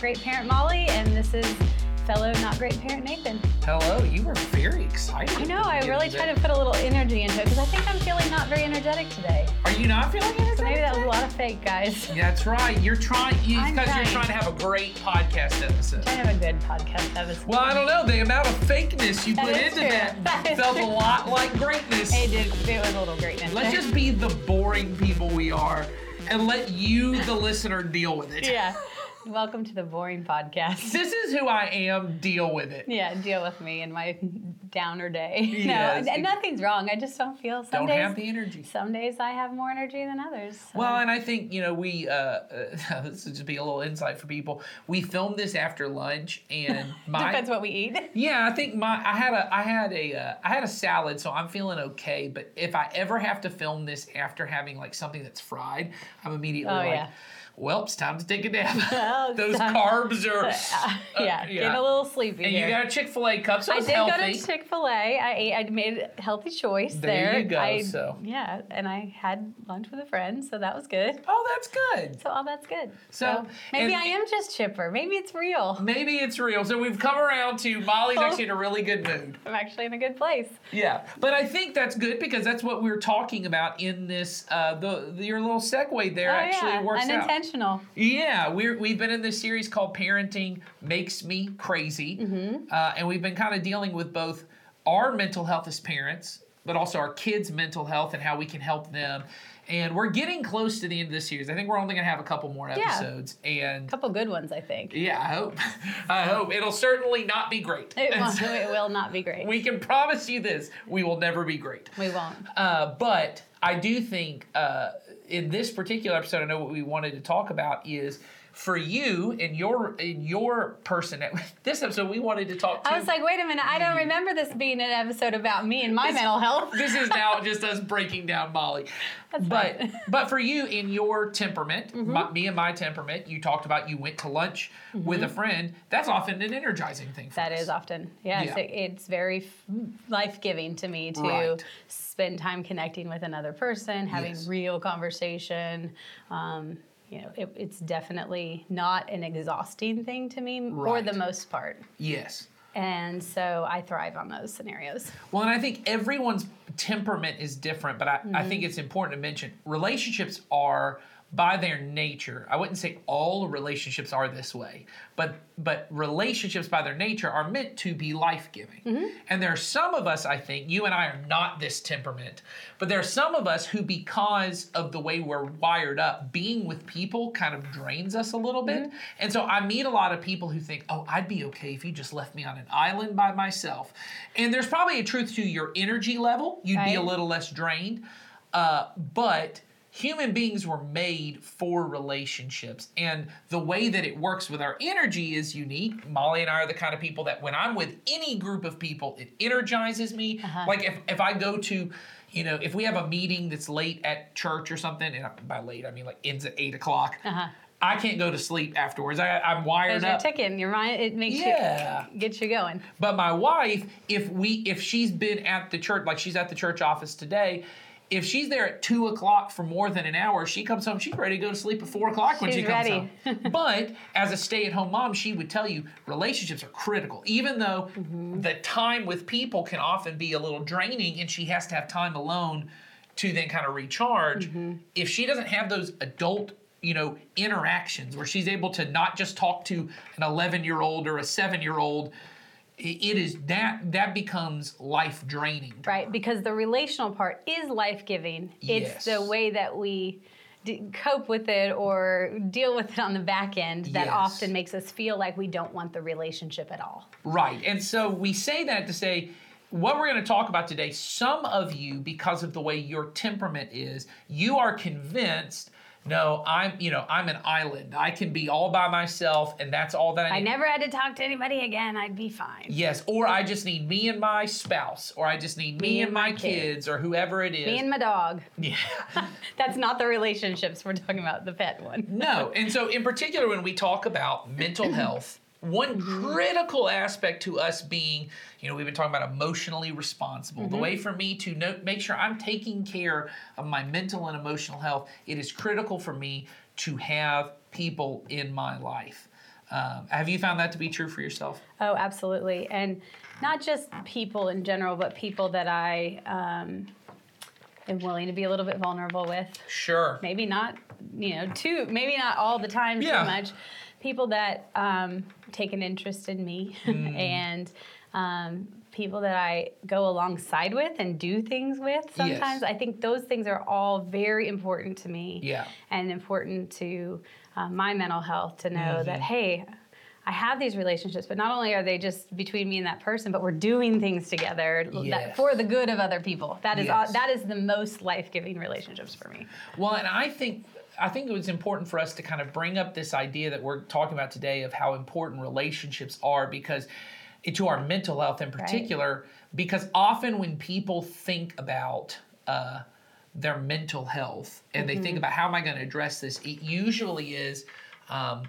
Great Parent Molly, and this is fellow Not Great Parent Nathan. Hello, you were very excited. I know, I really try to put a little energy into it because I think I'm feeling not very energetic today. Are you not feeling energetic? So maybe that was a lot of fake, guys. That's right. You're trying I'm because you're trying. trying to have a great podcast episode. I have a good podcast episode. Well, I don't know. The amount of fakeness you That put into true. that, That felt true. a lot like greatness. It did. It was a little greatness. Let's just be the boring people we are and let you, the listener, deal with it. yeah. Welcome to the boring podcast. This is who I am. Deal with it. Yeah, deal with me and my downer day. Yes. No, and nothing's wrong. I just don't feel. Some Don't days, have the energy. Some days I have more energy than others. so- Well, and I think you know we. Uh, uh, this would just be a little insight for people. We filmed this after lunch, and my depends what we eat. Yeah, I think my I had a I had a uh, I had a salad, so I'm feeling okay. But if I ever have to film this after having like something that's fried, I'm immediately Oh, like, yeah. Well, it's time to take a nap. Well, Those carbs are yeah, uh, getting a little sleepy And here. you got a Chick Fil A cup, so I did healthy. go to Chick Fil A. I ate. I made a healthy choice There there. you go, I, so. yeah, and I had lunch with a friend, so that was good. oh, that's good. So all that's good. So, maybe and- I am just chipper. Maybe it's real. Maybe it's real. So we've come around to Molly's Oh. actually in a really good mood. I'm actually in a good place. Yeah, but I think that's good because that's what we were talking about in this. Uh, the, the your little segue there oh actually yeah, works out. Yeah, we're we've been in this series called "Parenting Makes Me Crazy," Mm-hmm. uh, and we've been kind of dealing with both our mental health as parents, but also our kids' mental health and how we can help them. And we're getting close to the end of this series. I think we're only going to have a couple more episodes, and A couple good ones, I think. yeah, I hope. I hope it'll certainly not be great. It, won't, so it will not be great. we can promise you this: we will never be great. We won't. Uh, but I do think uh, in this particular episode, I know what we wanted to talk about is for you in your in your person. This episode, we wanted to talk. To, I was like, wait a minute, I don't remember this being an episode about me and my mental health. this is now just us breaking down Molly. That's But fine. but for you in your temperament, Mm-hmm. my, me and my temperament, you talked about you went to lunch with a friend. That's often an energizing thing. For Mm-hmm. That us. is often, yes, Yeah. it, it's very life giving to me to Right. Spend time connecting with another person, having Yes. real conversation. Um, you know, it, it's definitely not an exhausting thing to me for the most part. Yes. And so I thrive on those scenarios. Well, and I think everyone's temperament is different, but I, Mm-hmm. I think it's important to mention relationships are by their nature. I wouldn't say all relationships are this way, but but relationships by their nature are meant to be life-giving. Mm-hmm. And there are some of us, I think, you and I are not this temperament, but there are some of us who because of the way we're wired up, being with people kind of drains us a little bit. Mm-hmm. And so I meet a lot of people who think, "Oh, I'd be okay if you just left me on an island by myself." And there's probably a truth to your energy level. You'd be a little less drained. Uh, but human beings were made for relationships. And the way that it works with our energy is unique. Molly and I are the kind of people that when I'm with any group of people, it energizes me. Uh-huh. Like if, if I go to, you know, if we have a meeting that's late at church or something, and by late, I mean like ends at eight o'clock. Uh-huh. I can't go to sleep afterwards. I, I'm wired you're up. ticking, your mind, it makes Yeah. you, get you going. But my wife, if we if she's been at the church, like she's at the church office today, if she's there at two o'clock for more than an hour, she comes home, she's ready to go to sleep at four o'clock when she She's comes ready. home. but as a stay-at-home mom, she would tell you relationships are critical. Even though Mm-hmm. the time with people can often be a little draining and she has to have time alone to then kind of recharge, Mm-hmm. if she doesn't have those adult you know interactions where she's able to not just talk to an 11 year old or a 7 year old it is that that becomes life draining Right, because the relational part is life giving. It's the way that we d- cope with it or deal with it on the back end that Yes. often makes us feel like we don't want the relationship at all. Right. And so we say that to say what we're going to talk about today, some of you, because of the way your temperament is, you are convinced, no, I'm, you know, I'm an island. I can be all by myself and that's all that I I never had to talk to anybody again. I'd be fine. Yes, or I just need me and my spouse, or I just need me, and my kids, or whoever it is. Me and my dog. yeah. That's not the relationships we're talking about, the pet one. No, and so in particular, when we talk about mental health, one mm-hmm. critical aspect to us being, you know, we've been talking about emotionally responsible. The way for me to know, make sure I'm taking care of my mental and emotional health, it is critical for me to have people in my life. Um, have you found that to be true for yourself? Oh, absolutely. And not just people in general, but people that I um, am willing to be a little bit vulnerable with. Sure. Maybe not, you know, too, maybe not all the time Yeah. too much. People that um, take an interest in me Mm. and um, people that I go alongside with and do things with sometimes. I think those things are all very important to me Yeah. and important to uh, my mental health to know that, Mm-hmm. hey, I have these relationships, but not only are they just between me and that person, but we're doing things together that- for the good of other people. That is Yes. all, that is the most life giving relationships for me. Well, and I think I think it was important for us to kind of bring up this idea that we're talking about today of how important relationships are because to our mental health in particular. Because often when people think about uh, their mental health and they Mm-hmm. think about how am I going to address this, it usually is um,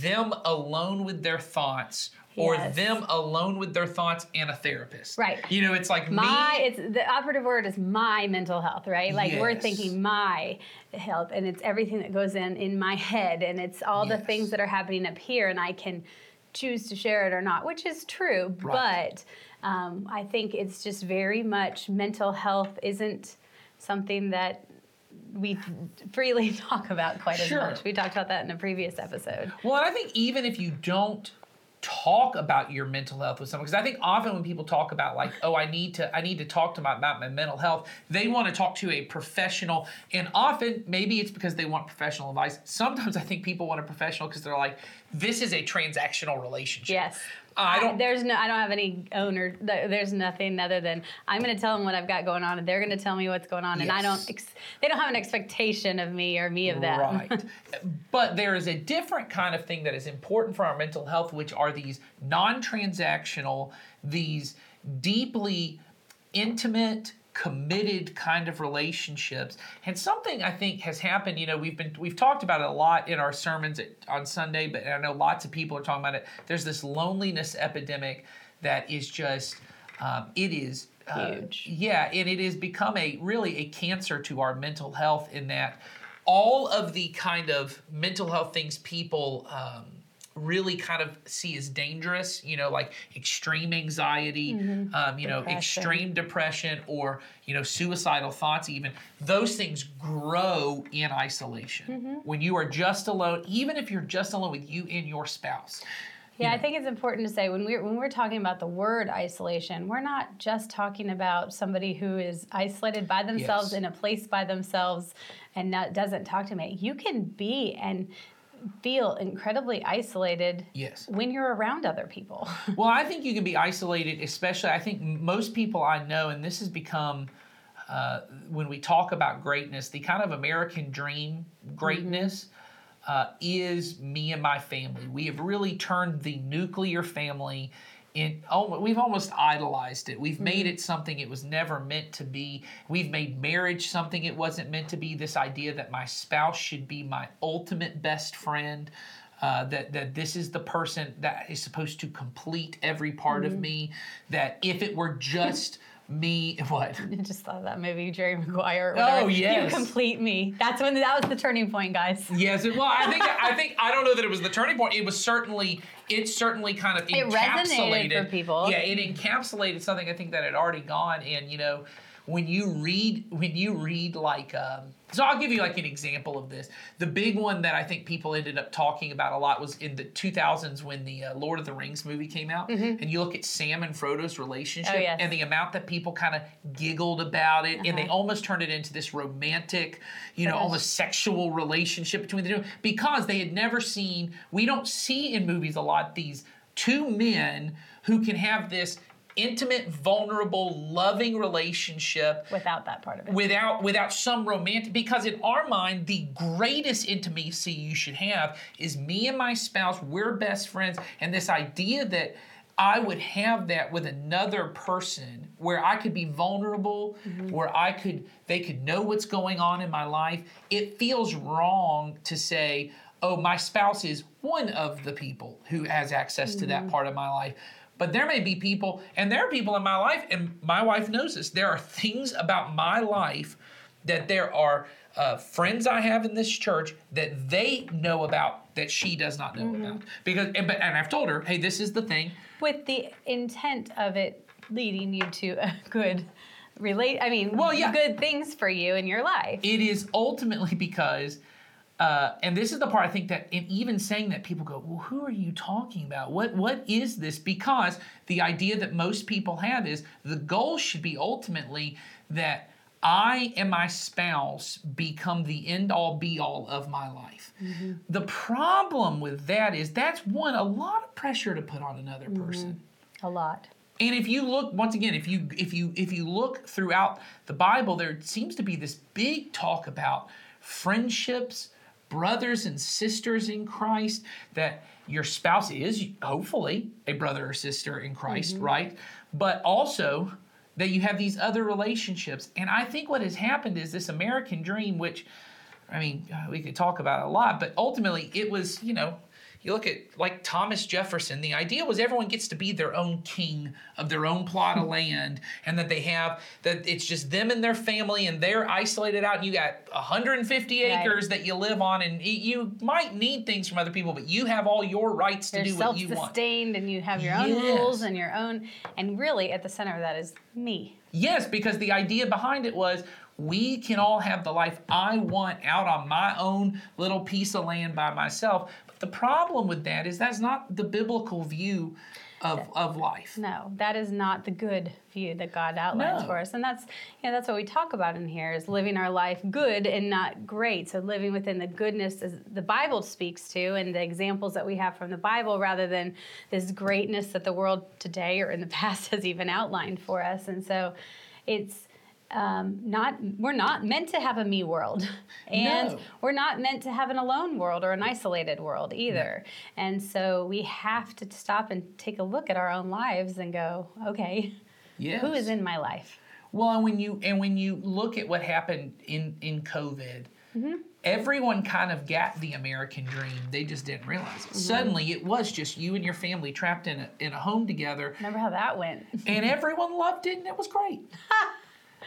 them alone with their thoughts. Or Yes. them alone with their thoughts and a therapist. Right. You know, it's like My, me. it's the operative word is my mental health, right? Like we're thinking my health, and it's everything that goes in in my head, and it's all the things that are happening up here, and I can choose to share it or not, which is true. Right. But um, I think it's just very much mental health isn't something that we freely talk about quite Sure. as much. We talked about that in a previous episode. Well, I think even if you don't talk about your mental health with someone, because I think often when people talk about like, oh, I need to, I need to talk to my about my mental health, they want to talk to a professional, and often maybe it's because they want professional advice. Sometimes I think people want a professional because they're like, this is a transactional relationship. Yes. I don't- there's no. I don't have any owner. There's nothing other than I'm going to tell them what I've got going on, and they're going to tell me what's going on, and I don't. Ex- they don't have an expectation of me or me of them. Right. but there is a different kind of thing that is important for our mental health, which are these non transactional, these deeply intimate, committed kind of relationships. And something I think has happened, you know, we've been we've talked about it a lot in our sermons at, on Sunday, but I know lots of people are talking about it. There's this loneliness epidemic that is just um, it is uh, Huge. yeah, and it has become a really a cancer to our mental health in that all of the kind of mental health things people um, really kind of see as dangerous, you know, like extreme anxiety, um, you know, extreme depression, or you know, suicidal thoughts. Even those things grow in isolation when you are just alone. Even if you're just alone with you and your spouse. Yeah, I think it's important to say when we're when we're talking about the word isolation, we're not just talking about somebody who is isolated by themselves Yes. in a place by themselves and not, doesn't talk to me. You can be and feel incredibly isolated Yes. when you're around other people. Well, I think you can be isolated, especially. I think most people I know, and this has become uh, when we talk about greatness, the kind of American dream greatness uh, is me and my family. We have really turned the nuclear family. Oh, we've almost idolized it. We've made it something it was never meant to be. We've made marriage something it wasn't meant to be. This idea that my spouse should be my ultimate best friend, uh, that that this is the person that is supposed to complete every part of me. That if it were just me, what? I just thought that movie, Jerry Maguire. Oh, yes. You complete me. That's when that was the turning point, guys. Yes, it- well, I think I think I don't know that it was the turning point. It was certainly it certainly kind of It encapsulated for people. Yeah, it encapsulated something I think that had already gone. And you know, when you read when you read like um, so I'll give you like an example of this. The big one that I think people ended up talking about a lot was in the 2000s when the uh, Lord of the Rings movie came out, and you look at Sam and Frodo's relationship Mm-hmm. Oh, yes. and the amount that people kind of giggled about it, and they Uh-huh. almost turned it into this romantic, you know, almost sexual relationship between the two because they had never seen. We don't see in movies a lot these two men who can have this intimate, vulnerable, loving relationship Without that part of it. without without some romantic because in our mind the greatest intimacy you should have is me and my spouse we're best friends and this idea that I would have that with another person where I could be vulnerable mm-hmm. where I could they could know what's going on in my life. It feels wrong to say oh my spouse is one of the people who has access to that mm-hmm. part of my life but there may be people, and there are people in my life, and my wife knows this. There are things about my life that there are uh, friends I have in this church that they know about that she does not know about. Because and, but, and I've told her, hey, this is the thing. With the intent of it leading you to a good relate. I mean, Well, yeah. good things for you in your life. It is ultimately because, uh, and this is the part I think that in even saying that people go, well, who are you talking about? What what is this? Because the idea that most people have is the goal should be ultimately that I and my spouse become the end all be all of my life. The problem with that is that's one a lot of pressure to put on another person. A lot. And if you look once again, if you if you if you look throughout the Bible, there seems to be this big talk about friendships, brothers and sisters in Christ, that your spouse is hopefully a brother or sister in Christ, mm-hmm. right? But also that you have these other relationships. And I think what has happened is this American dream, which I mean, we could talk about it a lot, but ultimately it was, you know, you look at like Thomas Jefferson, the idea was everyone gets to be their own king of their own plot of land, and that they have that it's just them and their family, and they're isolated out. And you got 150 Right. acres that you live on, and you might need things from other people, but you have all your rights to You're do what you want. self-sustained and you have your own Yes. rules and your own and really at the center of that is me. Yes, because the idea behind it was we can all have the life I want out on my own little piece of land by myself. The problem with that is that's not the biblical view of, of life. No, that is not the good view that God outlines No. for us. And that's you know, that's what we talk about in here is living our life good and not great. So living within the goodness as the Bible speaks to and the examples that we have from the Bible rather than this greatness that the world today or in the past has even outlined for us. And so it's um, not we're not meant to have a me world and No. we're not meant to have an alone world or an isolated world either and so we have to stop and take a look at our own lives and go okay Yes. who is in my life Well, and when you and when you look at what happened in in COVID, Mm-hmm. everyone kind of got the American dream. They just didn't realize Mm-hmm. it. Suddenly, it was just you and your family trapped in a in a home together, remember how that went and everyone loved it, and it was great.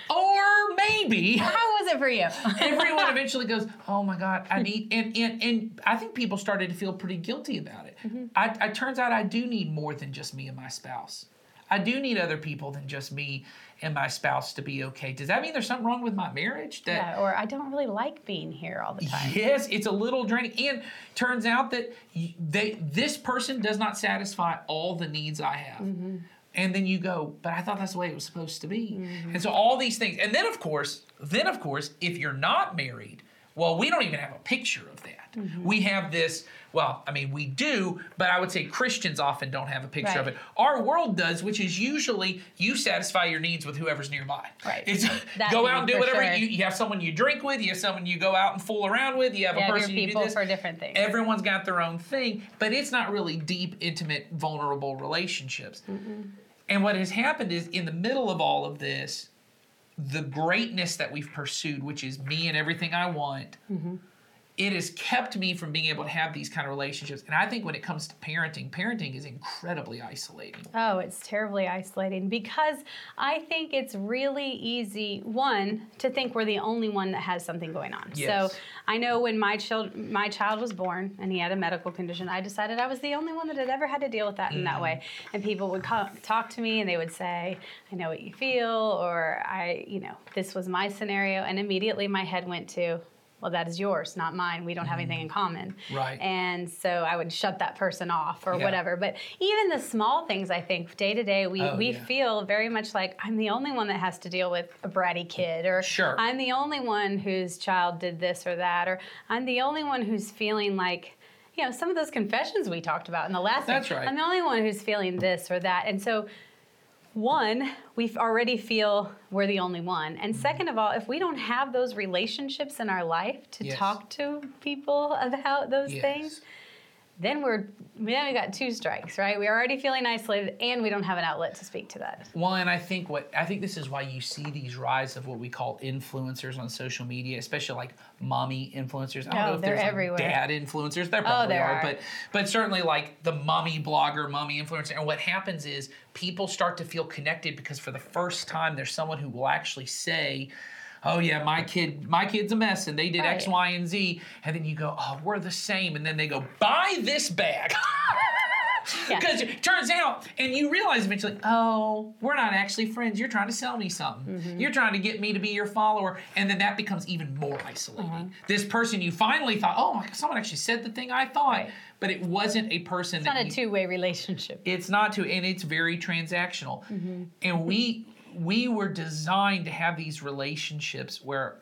or maybe how was it for you everyone eventually goes, "Oh my God, I need." And and and I think people started to feel pretty guilty about it. Mm-hmm. I, I turns out I do need more than just me and my spouse. I do need other people than just me and my spouse to be okay. Does that mean there's something wrong with my marriage? That yeah, or i don't really like being here all the time Yes, it's a little draining. And turns out that y- they this person does not satisfy all the needs I have. And then you go, but I thought that's the way it was supposed to be. Mm-hmm. And so all these things. And then of course, then of course, if you're not married, well, we don't even have a picture of that. Mm-hmm. We have this, well, I mean, we do, but I would say Christians often don't have a picture of it. Our world does, which is usually you satisfy your needs with whoever's nearby. Right. It's That go out and do whatever sure. you, you have someone you drink with, you have someone you go out and fool around with, you have you a have your person you do people this. for different things Everyone's got their own thing, but it's not really deep, intimate, vulnerable relationships. And what has happened is in the middle of all of this, the greatness that we've pursued, which is me and everything I want, mm-hmm. It has kept me from being able to have these kind of relationships. And I think when it comes to parenting, parenting is incredibly isolating. Oh, it's terribly isolating because I think it's really easy, one, to think we're the only one that has something going on. Yes. So I know when my child my child was born and he had a medical condition, I decided I was the only one that had ever had to deal with that in that mm-hmm. way. And people would co- talk to me and they would say, "I know what you feel," or "I, you know, this was my scenario," and immediately my head went to. Well, that is yours, not mine. We don't have anything in mm-hmm. common. Right. And so I would shut that person off or Yeah. whatever. But even the small things, I think, day to day, we, Oh, we yeah. feel very much like I'm the only one that has to deal with a bratty kid, or Sure. I'm the only one whose child did this or that, or I'm the only one who's feeling like, you know, some of those confessions we talked about in the last. That's right. I'm the only one who's feeling this or that, and so. One, we already feel we're the only one. And Mm-hmm. second of all, if we don't have those relationships in our life to Yes. talk to people about those Yes. things, then we're then we got two strikes, right? We're already feeling isolated, and we don't have an outlet to speak to that. Well, and I think what I think this is why you see these rise of what we call influencers on social media, especially like mommy influencers. I don't Oh, know if they're there's like everywhere. dad influencers. There oh, probably there are, are. but but certainly like the mommy blogger, mommy influencer. And what happens is people start to feel connected because for the first time there's someone who will actually say, oh yeah, my kid, my kid's a mess, and they did X, Right. Y, and Z, and then you go, oh, we're the same, and then they go, buy this bag. Yeah. Because it turns out, and you realize eventually, oh, we're not actually friends. You're trying to sell me something. Mm-hmm. You're trying to get me to be your follower. And then that becomes even more isolating. Uh-huh. This person you finally thought, oh, someone actually said the thing I thought, but it wasn't a person It's not a you- two-way relationship. it's not to and it's very transactional and we we were designed to have these relationships where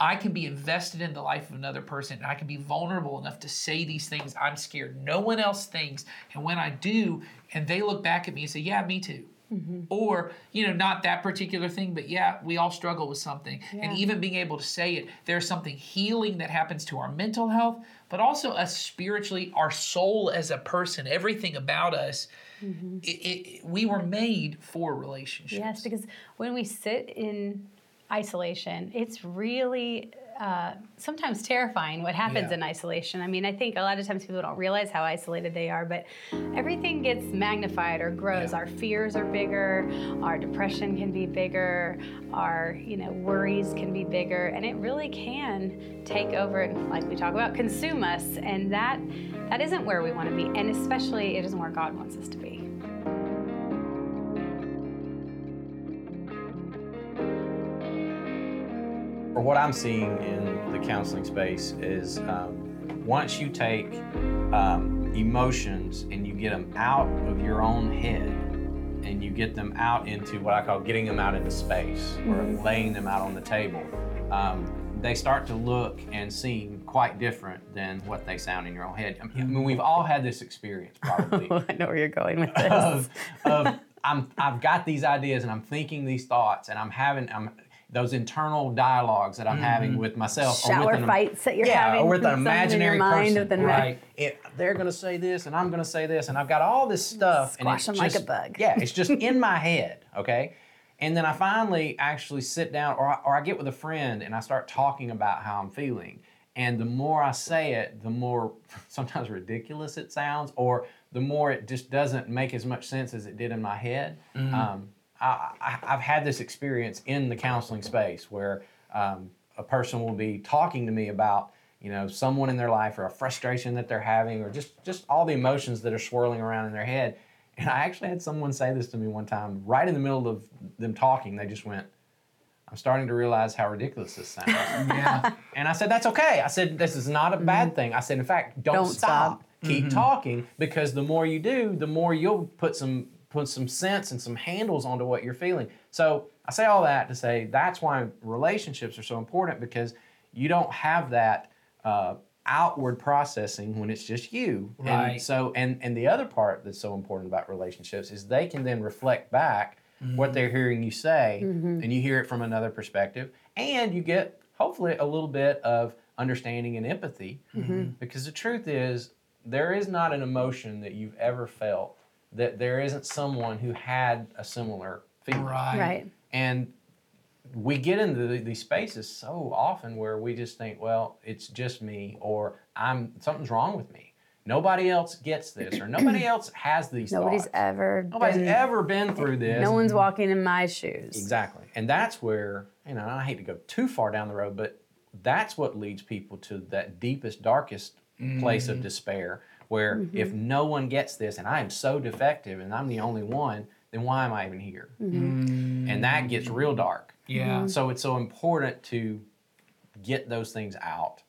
i can be invested in the life of another person and i can be vulnerable enough to say these things i'm scared. No one else thinks. And when i do and they look back at me and say yeah me too. Mm-hmm. Or you know not that particular thing but yeah we all struggle with something. Yeah. and even being able to say it there's something healing that happens to our mental health but also us spiritually our soul as a person everything about us it, it, we were made for relationships Yes, because when we sit in isolation, it's really uh, sometimes terrifying what happens Yeah. in isolation. I mean, I think a lot of times people don't realize how isolated they are, but everything gets magnified or grows. Yeah. Our fears are bigger, our depression can be bigger, our you know worries can be bigger, and it really can take over and, like we talk about, consume us. And that that isn't where we want to be, and especially it isn't where God wants us to be. Or what I'm seeing in the counseling space is um, once you take um, emotions and you get them out of your own head and you get them out into what I call getting them out into space or laying them out on the table, um, they start to look and seem quite different than what they sound in your own head. I mean, we've all had this experience probably I know where you're going with this. of, of I'm I've got these ideas and I'm thinking these thoughts and I'm having I'm those internal dialogues that I'm having with myself or Shower with an, fights that you're yeah, having or with an with in your imaginary mind, person, with an- right? It, they're gonna say this and I'm gonna say this and I've got all this stuff and Squash it's them like a bug. Yeah, it's just in my head, okay. And then I finally actually sit down, or I, or I get with a friend and I start talking about how I'm feeling. And the more I say it, the more sometimes ridiculous it sounds, or the more it just doesn't make as much sense as it did in my head. Um, I, I've had this experience in the counseling space where um, a person will be talking to me about you know someone in their life or a frustration that they're having or just just all the emotions that are swirling around in their head and i actually had someone say this to me one time right in the middle of them talking they just went i'm starting to realize how ridiculous this sounds yeah and I said, that's okay. I said, this is not a bad thing. I said, in fact, don't, Mm-hmm. Don't stop. stop. Keep talking because the more you do, the more you'll put some put some sense and some handles onto what you're feeling. So I say all that to say that's why relationships are so important because you don't have that uh, outward processing when it's just you. Right. And so and and the other part that's so important about relationships is they can then reflect back what mm-hmm. they're hearing you say mm-hmm. and you hear it from another perspective and you get hopefully a little bit of understanding and empathy mm-hmm. because the truth is there is not an emotion that you've ever felt that there isn't someone who had a similar feeling right right. and we get into the- these spaces so often where we just think, well, it's just me, or I'm something's wrong with me. Nobody else gets this, or nobody else has these Nobody's thoughts. ever. Nobody's been- ever been through eh, this. No one's walking in my shoes. Exactly. And that's where, you know, I hate to go too far down the road, but that's what leads people to that deepest, darkest place of mm-hmm. despair, where if mm-hmm. no one gets this and I am so defective and I'm the only one, then why am I even here? Mm-hmm. And that gets real dark. yeah mm-hmm. So it's so important to get those things out,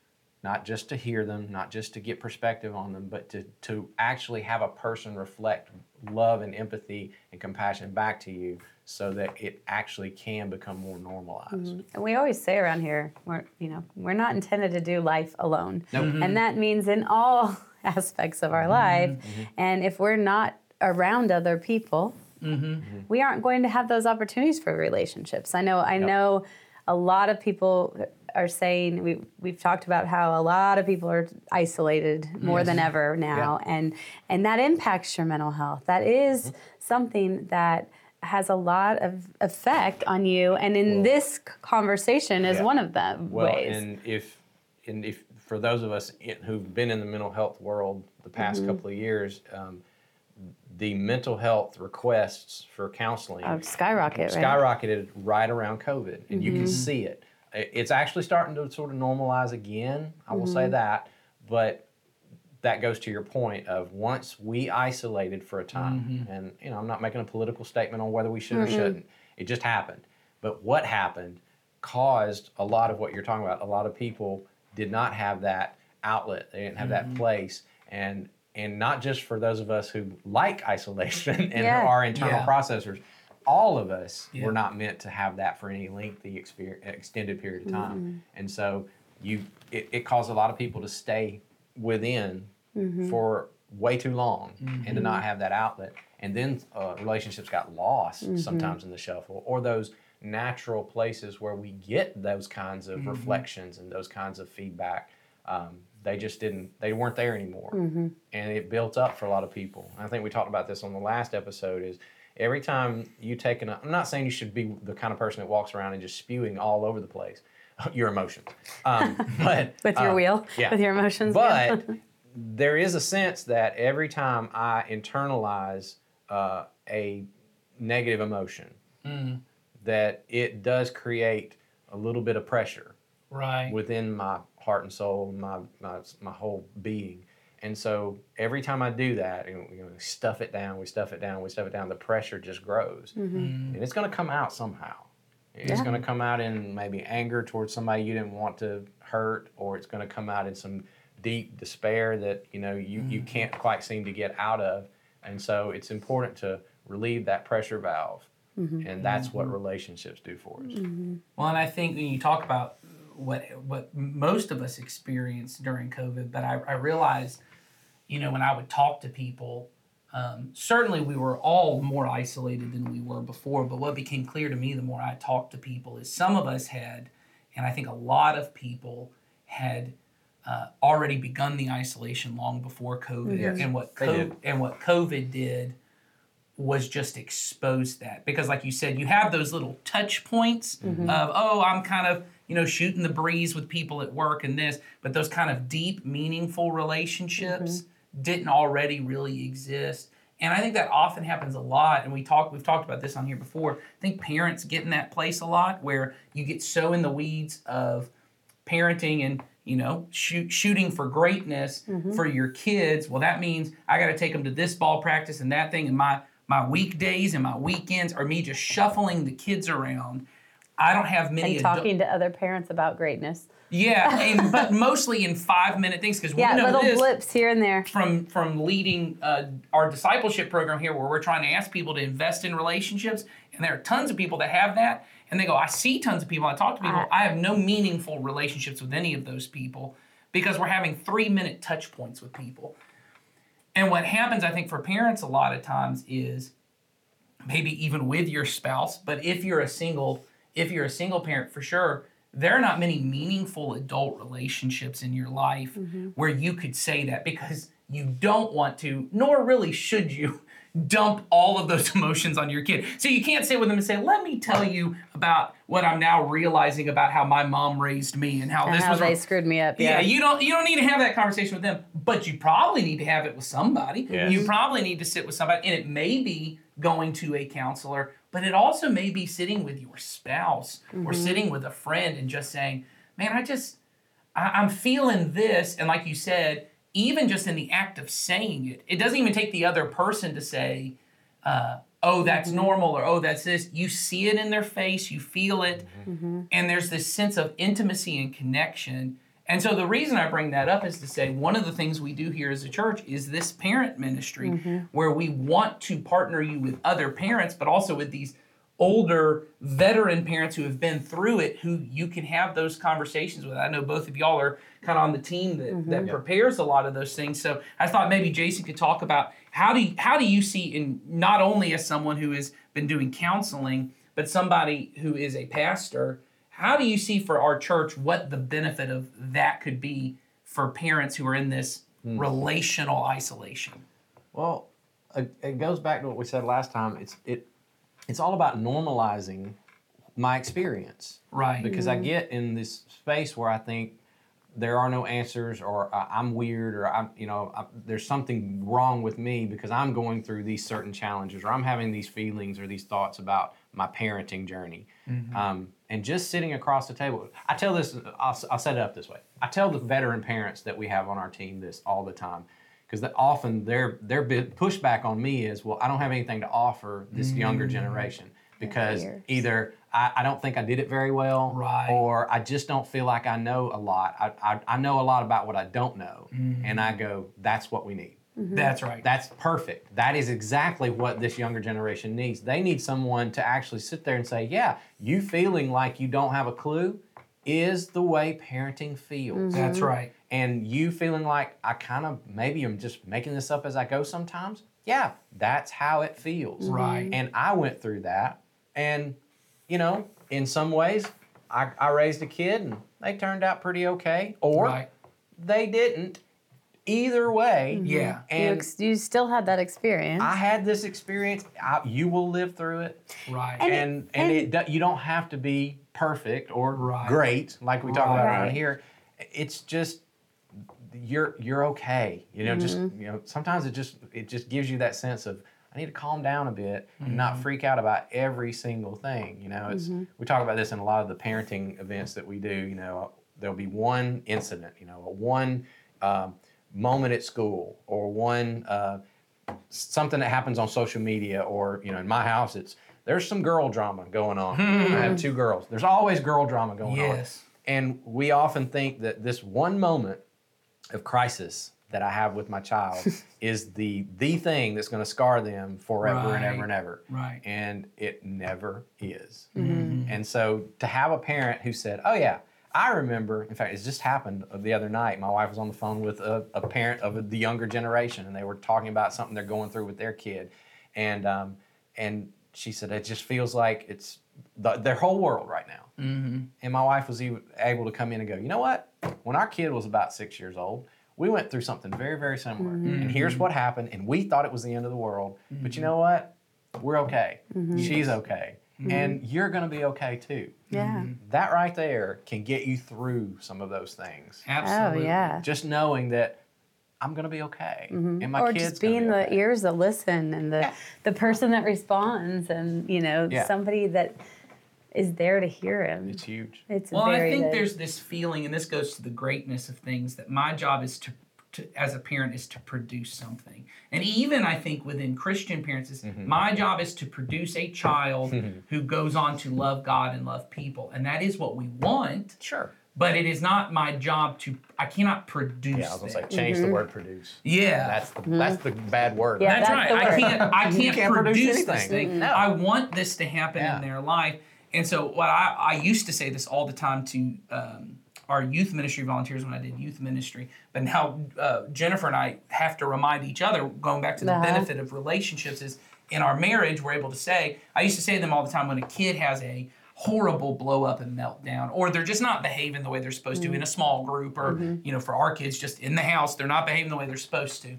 not just to hear them, not just to get perspective on them, but to, to actually have a person reflect love and empathy and compassion back to you so that it actually can become more normalized. And we always say around here, we're you know we're not intended to do life alone, Nope. and that means in all aspects of our mm-hmm. life. Mm-hmm. And if we're not around other people, mm-hmm. we aren't going to have those opportunities for relationships. I know. I know a lot of people are saying we we've talked about how a lot of people are isolated more than ever now, and and that impacts your mental health. That is something that has a lot of effect on you, and in this conversation is Yeah. one of them Well, ways. and if and if for those of us in, who've been in the mental health world the past couple of years, um, the mental health requests for counseling Oh, skyrocket, right? skyrocketed right around COVID, and you can see it. It's actually starting to sort of normalize again. I will Mm-hmm. say that, but that goes to your point of once we isolated for a time, and you know, I'm not making a political statement on whether we should or shouldn't. It just happened. But what happened caused a lot of what you're talking about. A lot of people did not have that outlet. They didn't have that mm-hmm. place, and and not just for those of us who like isolation and Yeah. our internal Yeah. processors. All of us Yeah. were not meant to have that for any lengthy experience, extended period of time, mm-hmm. and so you it, it caused a lot of people to stay within mm-hmm. for way too long and to not have that outlet. And then uh, relationships got lost sometimes in the shuffle, or those natural places where we get those kinds of reflections and those kinds of feedback. Um, they just didn't, they weren't there anymore. And it built up for a lot of people. And I think we talked about this on the last episode is every time you take an, I'm not saying you should be the kind of person that walks around and just spewing all over the place your emotions. Um, but with your uh, wheel, yeah. with your emotions. but there is a sense that every time I internalize uh, a negative emotion, that it does create a little bit of pressure Right. within my heart and soul, my my, my whole being. And so every time I do that, and you know, we stuff it down, we stuff it down, we stuff it down, the pressure just grows, mm-hmm. Mm-hmm. and it's going to come out somehow. It's Yeah. going to come out in maybe anger towards somebody you didn't want to hurt, or it's going to come out in some deep despair that you know you, you mm-hmm. can't quite seem to get out of. And so it's important to relieve that pressure valve, and that's what relationships do for us. Well, and I think when you talk about what what most of us experienced during COVID, but I, I realized, you know, when I would talk to people, um, certainly we were all more isolated than we were before. But what became clear to me the more I talked to people is some of us had, and I think a lot of people had uh, already begun the isolation long before COVID, Yes, and what they co- did. and what COVID did was just expose that. Because like you said you have those little touch points Mm-hmm. of oh i'm kind of you know shooting the breeze with people at work and this but those kind of deep meaningful relationships didn't already really exist. And i think that often happens a lot and we talk we've talked about this on here before. I think parents get in that place a lot where you get so in the weeds of parenting and you know shoot, shooting for greatness for your kids. Well that means i got to take them to this ball practice and that thing and my my weekdays and my weekends are me just shuffling the kids around i don't have many and adu- talking to other parents about greatness. yeah and, but mostly in five minute things because Yeah, little blips here and there. from from leading uh, our discipleship program here where we're trying to ask people to invest in relationships and there are tons of people that have that and they go i see tons of people i talk to people I- i have no meaningful relationships with any of those people because we're having three minute touch points with people and what happens i think for parents a lot of times is maybe even with your spouse but if you're a single if you're a single parent for sure there are not many meaningful adult relationships in your life mm-hmm. where you could say that because you don't want to nor really should you dump all of those emotions on your kid so you can't sit with them and say let me tell you about what i'm now realizing about how my mom raised me and how And this how was they wrong." screwed me up. Yeah, Yeah. you don't you don't need to have that conversation with them, but you probably need to have it with somebody. Yes. You probably need to sit with somebody, and it may be going to a counselor, but it also may be sitting with your spouse or mm-hmm. sitting with a friend and just saying, "Man, I just I, I'm feeling this," and like you said, even just in the act of saying it, it doesn't even take the other person to say. Uh, oh, that's mm-hmm. normal, or oh, that's this. You see it in their face, you feel it, mm-hmm. Mm-hmm. and there's this sense of intimacy and connection. And so the reason I bring that up is to say one of the things we do here as a church is this parent ministry where we want to partner you with other parents, but also with these older veteran parents who have been through it who you can have those conversations with. I know both of y'all are kind of on the team that, that mm-hmm. prepares a lot of those things. So I thought maybe Jason could talk about how do you, how do you see in not only as someone who has been doing counseling, but somebody who is a pastor, how do you see for our church what the benefit of that could be for parents who are in this hmm. relational isolation? Well, it goes back to what we said last time. It's it, it's all about normalizing my experience Right. because I get in this space where I think there are no answers, or I- I'm weird, or I'm you know I, there's something wrong with me because I'm going through these certain challenges, or I'm having these feelings or these thoughts about my parenting journey. Um, and just sitting across the table, I tell this, I'll, I'll set it up this way. I tell the veteran parents that we have on our team this all the time because often their their pushback on me is, well, I don't have anything to offer this younger mm. generation because either I, I don't think I did it very well, Right. or I just don't feel like I know a lot. I, I, I know a lot about what I don't know, mm. and I go, that's what we need. Mm-hmm. That's right. That's perfect. That is exactly what this younger generation needs. They need someone to actually sit there and say, yeah, you feeling like you don't have a clue is the way parenting feels. Mm-hmm. That's right. And you feeling like I kind of maybe I'm just making this up as I go sometimes. Yeah, that's how it feels. Mm-hmm. Right. And I went through that. And, you know, in some ways, I, I raised a kid and they turned out pretty okay. Or Right. they didn't. Either way. Mm-hmm. Yeah. You, And ex- you still had that experience. I had this experience. I, you will live through it, Right. And it- and and, it, do- you don't have to be perfect or Right. great like we talk about around Right. here. It's just you're you're okay. You know, just Mm-hmm. you know. Sometimes it just it just gives you that sense of I need to calm down a bit and not Mm-hmm. freak out about every single thing. You know, it's we talk about this in a lot of the parenting events that we do. You know, there'll be one incident. You know, one um, moment at school or one. Uh, something that happens on social media or you know in my house it's there's some girl drama going on i have two girls there's always girl drama going Yes. on and we often think that this one moment of crisis that i have with my child is the the thing that's going to scar them forever and ever and ever. Right. and it never is. And so to have a parent who said oh yeah I remember, in fact, it just happened the other night. My wife was on the phone with a, a parent of the younger generation, and they were talking about something they're going through with their kid, and um, and she said it just feels like it's the, their whole world right now. Mm-hmm. And my wife was even able to come in and go, you know what? When our kid was about six years old, we went through something very, very similar, mm-hmm. and here's what happened, and we thought it was the end of the world, but you mm-hmm. know what? We're okay. Mm-hmm. She's okay, and you're going to be okay too yeah. that right there can get you through some of those things. Absolutely. Oh yeah. Just knowing that I'm gonna be okay, and my or kids just being gonna the okay. ears that listen and the Yeah. the person that responds and you know Yeah. somebody that is there to hear him. It's huge. It's Well, I think good. there's this feeling, and this goes to the greatness of things, that my job is to, to as a parent, is to produce something. And even I think within Christian parents, is Mm-hmm. my job is to produce a child who goes on to love God and love people. And that is what we want, Sure. But it is not my job to, I cannot produce Yeah, I was gonna say them. change the word produce. Yeah. That's the that's the bad word. Yeah, That's, that's right. the I can't. I can't, can't produce produce, this thing. No. I want this to happen Yeah. in their life. And so, what I, I used to say this all the time to um, our youth ministry volunteers when I did youth ministry, but now uh, Jennifer and I have to remind each other, going back to the Uh-huh. benefit of relationships, is in our marriage we're able to say. I used to say to them all the time when a kid has a horrible blow up and meltdown or they're just not behaving the way they're supposed to in a mm. small group or mm-hmm. you know for our kids just in the house they're not behaving the way they're supposed to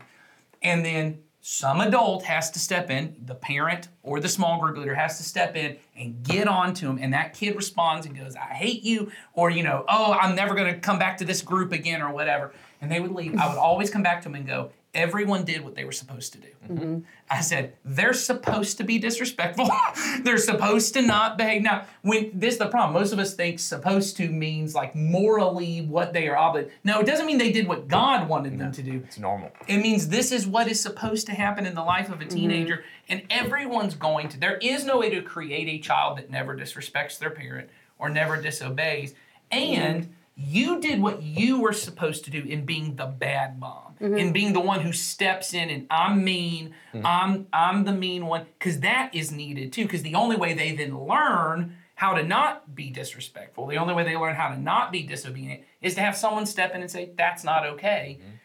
and then some adult has to step in, the parent or the small group leader has to step in and get on to him. And that kid responds and goes, I hate you, or, you know, oh, I'm never going to come back to this group again, or whatever. And they would leave. I would always come back to them and go, everyone did what they were supposed to do. I said, they're supposed to be disrespectful. they're supposed to not behave. Now, when this is the problem, most of us think supposed to means like morally what they are obligated. No, it doesn't mean they did what God wanted them to do. It's normal. It means this is what is supposed to happen in the life of a Mm-hmm. teenager, and everyone's going to. There is no way to create a child that never disrespects their parent or never disobeys. And you did what you were supposed to do in being the bad mom, Mm-hmm. in being the one who steps in and I'm mean, mm-hmm. I'm I'm the mean one, because that is needed too. Because the only way they then learn how to not be disrespectful, the only way they learn how to not be disobedient, is to have someone step in and say, "That's not okay." Mm-hmm.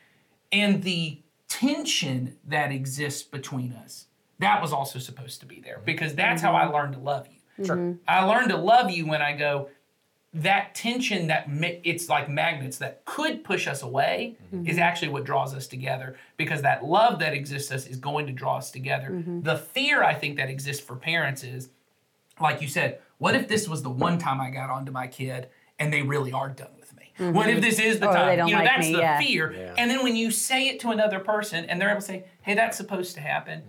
and the tension that exists between us that was also supposed to be there because that's how mm-hmm. i learned to love you Sure. i learned to love you when i go that tension that mi- it's like magnets that could push us away mm-hmm. is actually what draws us together because that love that exists us is going to draw us together mm-hmm. the fear i think that exists for parents is like you said, what if this was the one time I got onto my kid and they really are done with me? Mm-hmm. What if this is the Or they time? don't You know, like that's me, the yeah. fear. Yeah. And then when you say it to another person and they're able to say, hey, that's supposed to happen,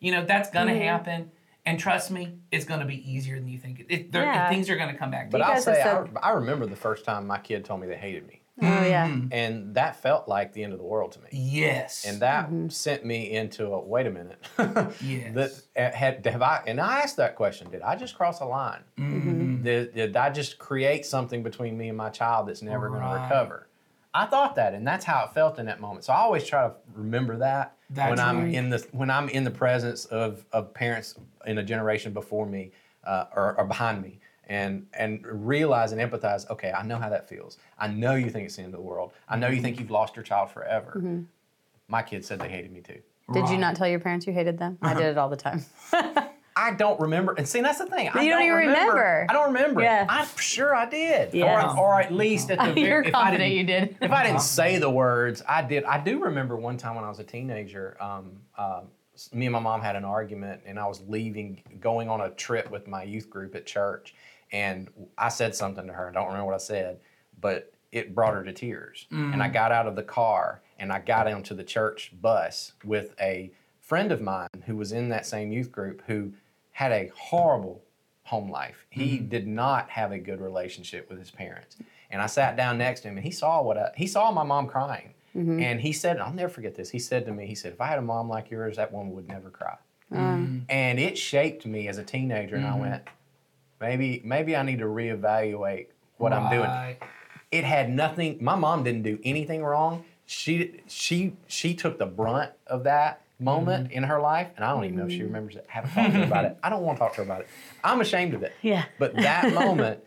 you know, that's gonna happen. And trust me, it's going to be easier than you think. It, it, Yeah. Things are going to come back. to But you. I'll guys have say, I, I remember the first time my kid told me they hated me. Oh yeah. And that felt like the end of the world to me. yes. And that sent me into a wait a minute. Yes. That uh, had have I and I asked that question, did I just cross a line? Mm-hmm. Did, did I just create something between me and my child that's never going to recover? I thought that, and that's how it felt in that moment. So I always try to remember that That's when I'm right. in the when I'm in the presence of, of parents in a generation before me uh, or, or behind me, and and realize and empathize. Okay, I know how that feels. I know you think it's the end of the world. I know you think you've lost your child forever. Mm-hmm. My kids said they hated me too. Did you not tell your parents you hated them? I did it all the time. I don't remember. And see, that's the thing. I You don't even remember. I don't remember. Yeah. I'm sure I did. Yes. Or, or at least at the very You're if I confident didn't- you did. If I didn't say the words, I did. I do remember one time when I was a teenager. Um, um, s- me and my mom had an argument, and I was leaving, going on a trip with my youth group at church, and I said something to her. I don't remember what I said, but it brought her to tears. And I got out of the car and I got onto the church bus with a friend of mine who was in that same youth group who had a horrible home life. He mm-hmm. did not have a good relationship with his parents. And I sat down next to him and he saw what I, he saw my mom crying. Mm-hmm. And he said, I'll never forget this. He said to me, he said, if I had a mom like yours, that woman would never cry. Uh. Mm-hmm. And it shaped me as a teenager and I went, maybe maybe I need to reevaluate what I'm doing it had nothing my mom didn't do anything wrong she she she took the brunt of that moment in her life and i don't even know if she remembers it I haven't talked to her about it. I don't want to talk to her about it. I'm ashamed of it. Yeah. but that moment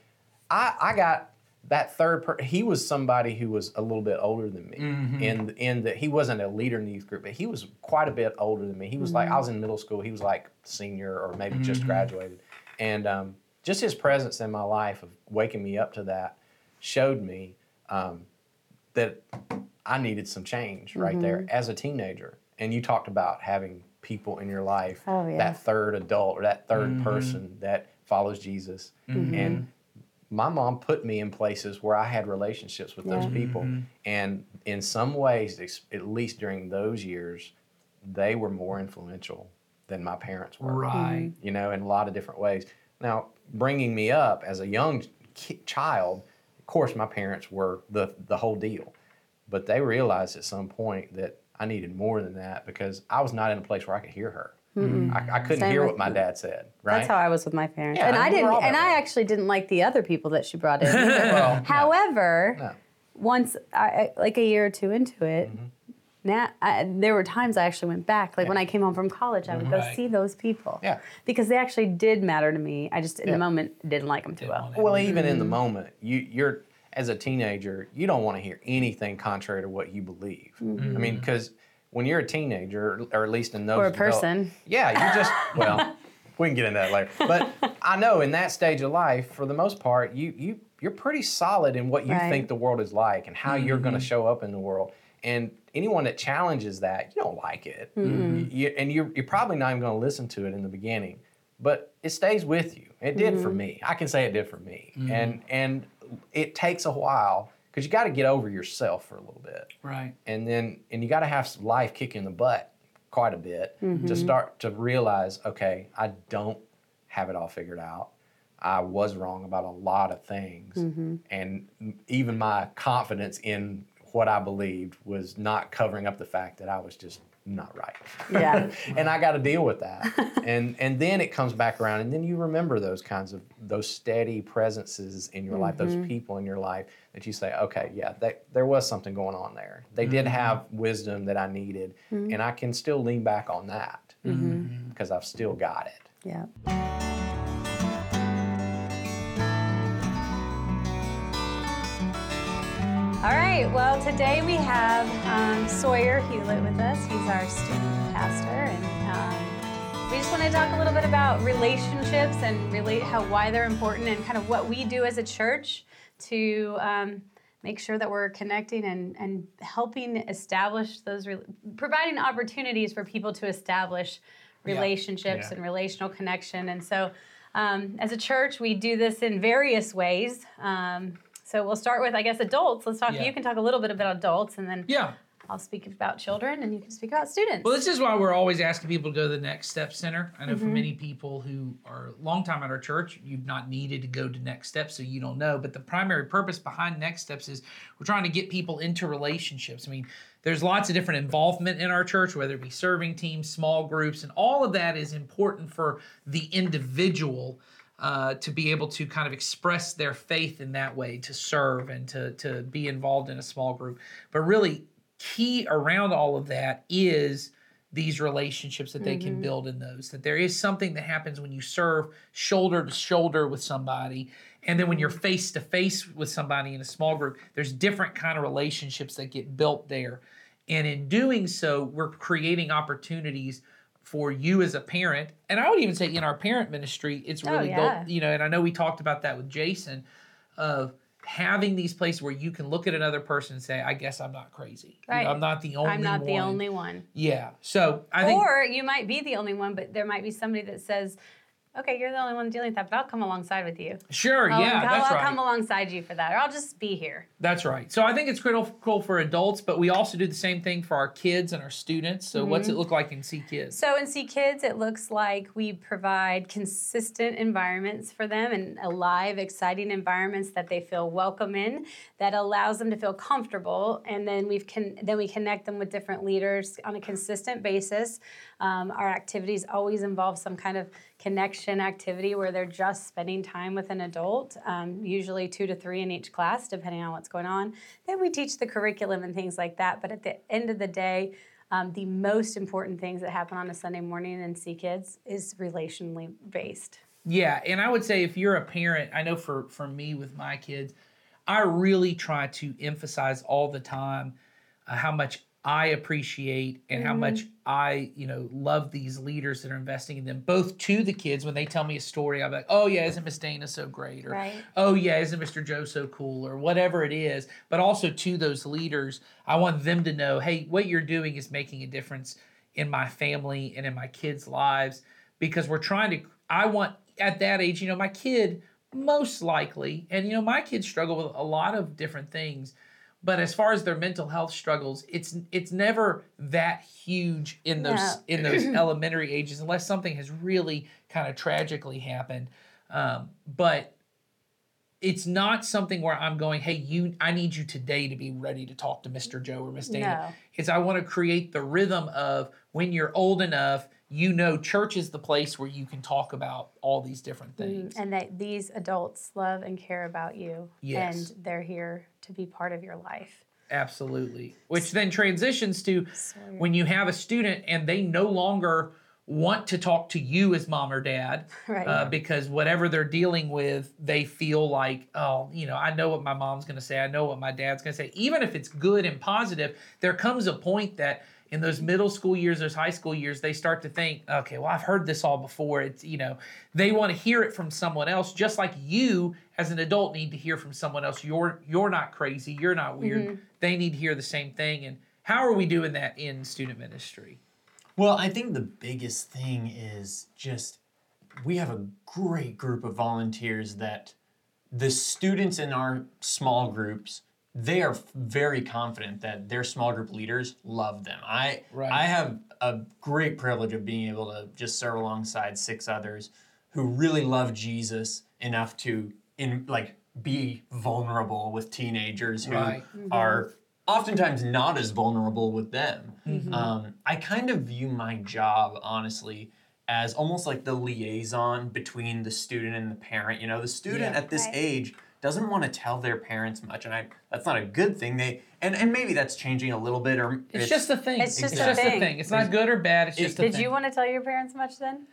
i i got that third per- he was somebody who was a little bit older than me. Mm-hmm. in in that he wasn't a leader in the youth group but he was quite a bit older than me. He was like i was in middle school he was like senior or maybe just graduated. And um, just his presence in my life of waking me up to that showed me um, that I needed some change right there Mm-hmm. as a teenager. And you talked about having people in your life, Oh, yeah. that third adult or that 3rd mm-hmm. person that follows Jesus. Mm-hmm. And my mom put me in places where I had relationships with those Yeah. people. Mm-hmm. And in some ways, at least during those years, they were more influential than my parents were Right. Mm-hmm. you know, in a lot of different ways. Now, bringing me up as a young ki- child, of course, my parents were the the whole deal, but they realized at some point that I needed more than that because I was not in a place where I could hear her. I, I couldn't Same hear what my dad said. Right? That's how I was with my parents. Yeah, and I we were didn't all that and I actually didn't like the other people that she brought in. Well. However, No. once I I- like a year or two into it, Mm-hmm. now I, there were times I actually went back. Like when I came home from college, I would go see those people. Yeah. Because they actually did matter to me. I just in Yeah. the moment didn't like them too well. want it. Well, even Mm-hmm. in the moment, you you're as a teenager, you don't want to hear anything contrary to what you believe. Mm-hmm. I mean, because when you're a teenager, or at least in those Or a develop- person. yeah, you just well, we can get into that later. But I know in that stage of life, for the most part, you you you're pretty solid in what you Right. think the world is like and how you're going to mm-hmm. show up in the world. And anyone that challenges that, you don't like it, mm-hmm. You- you- and you're you're probably not even going to listen to it in the beginning. But it stays with you. It did for me. I can say it did for me. And and it takes a while because you got to get over yourself for a little bit. Right. and then and you got to have some life kick you in the butt quite a bit to mm-hmm. start to realize okay i don't have it all figured out. I was wrong about a lot of things. Mm-hmm. And even my confidence in what i believed was not covering up the fact that i was just not right. Yeah. and i got to deal with that. And and then it comes back around and then you remember those kinds of those steady presences in your life those mm-hmm. people in your life that you say okay yeah that, there was something going on there. They did mm-hmm. have wisdom that i needed mm-hmm. and i can still lean back on that because i've still got it. Yeah. All right. Well, today we have um, Sawyer Hewlett with us. He's our student pastor, and um, we just want to talk a little bit about relationships and relate how why they're important and kind of what we do as a church to um, make sure that we're connecting and and helping establish those, re- providing opportunities for people to establish relationships Yeah. and relational connection. And so, um, as a church, we do this in various ways. So we'll start with, I guess, adults. Let's talk. Yeah. You can talk a little bit about adults, and then Yeah. I'll speak about children and you can speak about students. Well, this is why we're always asking people to go to the Next Step Center. I know for mm-hmm. many people who are a long time at our church, you've not needed to go to Next Steps, so you don't know. But the primary purpose behind Next Steps is we're trying to get people into relationships. I mean, there's lots of different involvement in our church, whether it be serving teams, small groups, and all of that is important for the individual. Uh, to be able to kind of express their faith in that way, to serve and to to be involved in a small group, but really key around all of that is these relationships that they can build in those that there is something that happens when you serve shoulder to shoulder with somebody and then when you're face to face with somebody in a small group there's different kind of relationships that get built there. And in doing so we're creating opportunities for you as a parent and i would even say in our parent ministry it's Oh, really yeah. built you know and i know we talked about that with jason of having these places where you can look at another person and say, I guess I'm not crazy. You know, I'm not the only I'm not the one." only one. Yeah. So I think or you might be the only one, but there might be somebody that says, okay, you're the only one dealing with that, but I'll come alongside with you. sure, I'll, yeah, I'll, that's I'll right. come alongside you for that, or I'll just be here. That's right. So I think it's critical for adults, but we also do the same thing for our kids and our students. So what's Mm-hmm. it look like in C Kids? So in See Kids, it looks like we provide consistent environments for them and alive, exciting environments that they feel welcome in, that allows them to feel comfortable, and then we've can then we connect them with different leaders on a consistent basis. Um, our activities always involve some kind of connection activity where they're just spending time with an adult, um, usually two to three in each class, depending on what's going on. Then we teach the curriculum and things like that. But at the end of the day, um, the most important things that happen on a Sunday morning in See Kids is relationally based. Yeah, and I would say if you're a parent, I know for for me with my kids, I really try to emphasize all the time uh, how much I appreciate and how much mm-hmm. I, you know, love these leaders that are investing in them, both to the kids when they tell me a story. I'm like, oh yeah, isn't Miss Dana so great? Or Right. oh yeah, isn't Mr. Joe so cool? Or whatever it is. But also to those leaders, I want them to know, hey, what you're doing is making a difference in my family and in my kids' lives because we're trying to. I want at that age, you know, my kid most likely, and you know, my kids struggle with a lot of different things. But as far as their mental health struggles, it's it's never that huge in those No. in those elementary ages unless something has really kind of tragically happened. Um, but it's not something where I'm going, hey, you, I need you today to be ready to talk to Mr. Joe or Miss Dana. No. It's I want to create the rhythm of when you're old enough, you know, church is the place where you can talk about all these different things. And that these adults love and care about you. Yes. And they're here to be part of your life. Absolutely. Which then transitions to So- when you have a student and they no longer want to talk to you as mom or dad Right. uh, because whatever they're dealing with, they feel like, oh, you know, I know what my mom's going to say. I know what my dad's going to say. Even if it's good and positive, there comes a point that in those middle school years, those high school years, they start to think, okay, well, I've heard this all before. It's, you know, they want to hear it from someone else, just like you as an adult need to hear from someone else. You're you're not crazy. You're not weird. Mm-hmm. They need to hear the same thing. And how are we doing that in student ministry? Well, I think the biggest thing is just we have a great group of volunteers that the students in our small groups they are very confident that their small group leaders love them. I Right. I have a great privilege of being able to just serve alongside six others who really love Jesus enough to in like be vulnerable with teenagers who Right. are oftentimes not as vulnerable with them. Um, I kind of view my job, honestly, as almost like the liaison between the student and the parent. You know, the student Yeah. at this Right. age doesn't want to tell their parents much, and I that's not a good thing. They and and maybe that's changing a little bit, or It's, just a thing. It's just it's a just thing. a thing. It's not good or bad. It's just a Did thing. you want to tell your parents much then?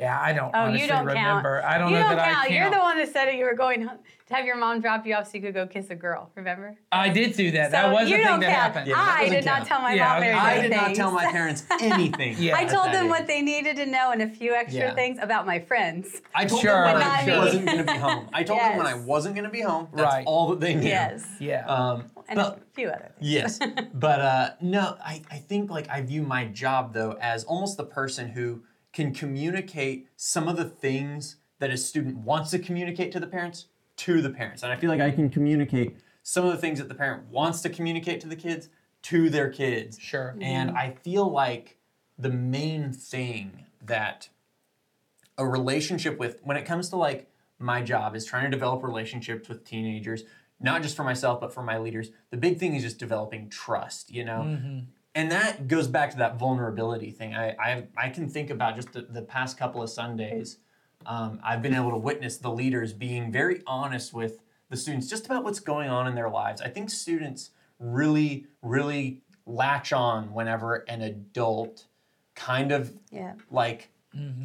Yeah, I don't Oh, you don't remember. count. I don't you know don't that count. I You're the one that said you were going home to have your mom drop you off so you could go kiss a girl. Remember? I did do that. So that was you a thing don't that count. happened. Yeah, that I doesn't did not tell my Yeah, mom I I many did not tell my parents anything. Yeah. I told them age. what they needed to know and a few extra Yeah. things about my friends. I told Sure, them when But I not wasn't going to be home. I told them when I wasn't going to be home. That's Right. all that they knew. Yes. Yeah. Um, And but a few other things. Yes, but uh, no, I, I think like I view my job though as almost the person who can communicate some of the things that a student wants to communicate to the parents to the parents, and I feel like I can communicate some of the things that the parent wants to communicate to the kids to their kids. Sure. And mm-hmm. I feel like the main thing that a relationship with, when it comes to like my job, is trying to develop relationships with teenagers, not just for myself, but for my leaders. The big thing is just developing trust, you know? Mm-hmm. And that goes back to that vulnerability thing. I, I, I can think about just the, the past couple of Sundays. Um, I've been able to witness the leaders being very honest with the students just about what's going on in their lives. I think students really, really latch on whenever an adult kind of Yeah. like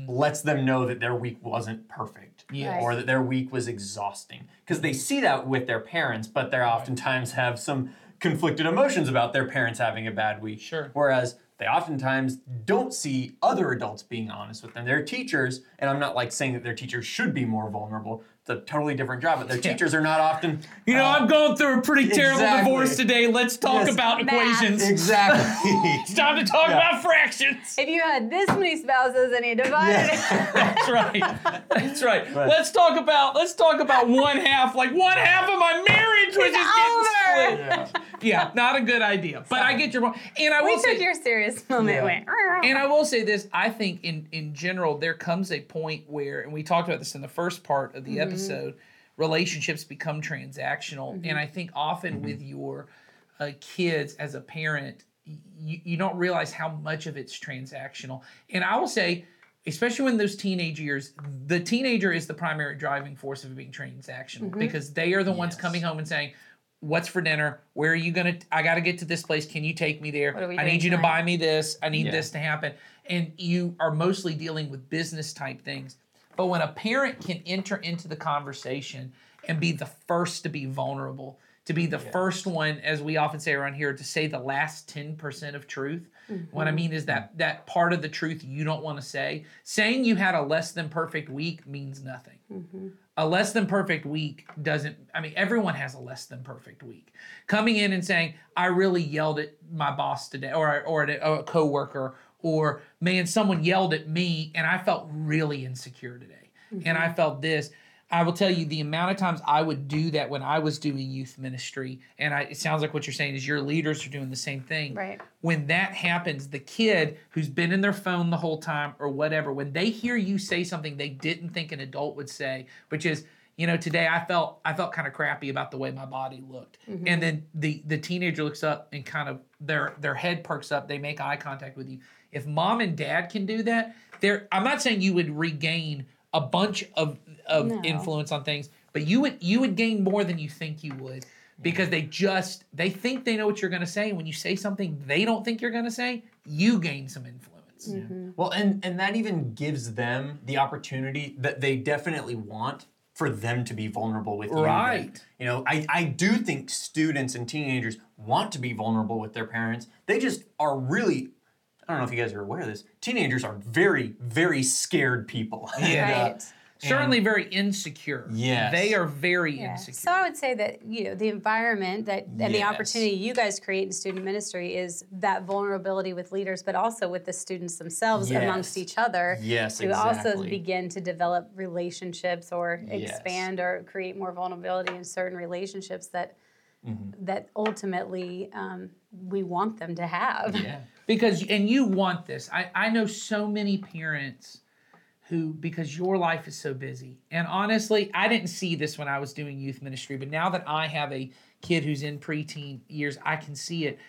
lets them know that their week wasn't perfect Yes. or that their week was exhausting because they see that with their parents but they oftentimes have some conflicted emotions about their parents having a bad week Sure. whereas they oftentimes don't see other adults being honest with them their teachers and i'm not like saying that their teachers should be more vulnerable it's a totally different job but their teachers are not often You know, I'm uh, going through a pretty terrible exactly. divorce today. Let's talk Yes. about Math. equations. exactly It's time to talk Yeah. about fractions. If you had this many spouses and you divided it, That's right. That's right. Let's talk about let's talk about one half. Like one half of my marriage was just over. getting split. Yeah, not a good idea. But I get your point. And I will we say took your serious moment. Yeah. Went, And I will say this: I think in in general there comes a point where, and we talked about this in the first part of the Mm-hmm. episode, relationships become transactional, Mm-hmm. and I think often with your uh, kids as a parent, you, you don't realize how much of it's transactional. And I will say. Especially when those teenage years, the teenager is the primary driving force of being transactional Mm-hmm. because they are the ones Yes. coming home and saying, "What's for dinner? Where are you gonna? I got to get to this place. Can you take me there? What are we I need you to buy me this. I need Yeah. this to happen. And you are mostly dealing with business type things. But when a parent can enter into the conversation and be the first to be vulnerable, to be the first one, as we often say around here, to say the last 10% of truth. What I mm-hmm. mean is that that part of the truth you don't want to say. Saying you had a less than perfect week means nothing. Mm-hmm. A less than perfect week doesn't, I mean, everyone has a less than perfect week. Coming in and saying, I really yelled at my boss today or, or at a, a coworker, or man, someone yelled at me and I felt really insecure today. And mm-hmm. I felt this. I will tell you the amount of times I would do that when I was doing youth ministry, and I, it sounds like what you're saying is your leaders are doing the same thing. Right. When that happens, the kid who's been in their phone the whole time or whatever, when they hear you say something they didn't think an adult would say, which is, you know, today I felt I felt kind of crappy about the way my body looked, mm-hmm. and then the the teenager looks up and kind of their their head perks up, they make eye contact with you. If mom and dad can do that, there I'm not saying you would regain a bunch of of No. influence on things, but you would you would gain more than you think you would because they just they think they know what you're going to say when you say something they don't think you're going to say, you gain some influence. Mm-hmm. Well, and and that even gives them the opportunity that they definitely want for them to be vulnerable with you. Right. You know, I, I do think students and teenagers want to be vulnerable with their parents. They just are really I don't know if you guys are aware of this. Teenagers are very, very scared people. Yeah. right. Certainly very insecure. Yes. They are very Yeah. insecure. So I would say that you know the environment that and the opportunity you guys create in student ministry is that vulnerability with leaders, but also with the students themselves Yes. amongst each other. Yes, to also begin to develop relationships or Yes. expand or create more vulnerability in certain relationships that Mm-hmm. that ultimately um, we want them to have. yeah. because and you want this. I, I know so many parents who because your life is so busy. And honestly i didn't see this when i was doing youth ministry but now that i have a kid who's in preteen years i can see it.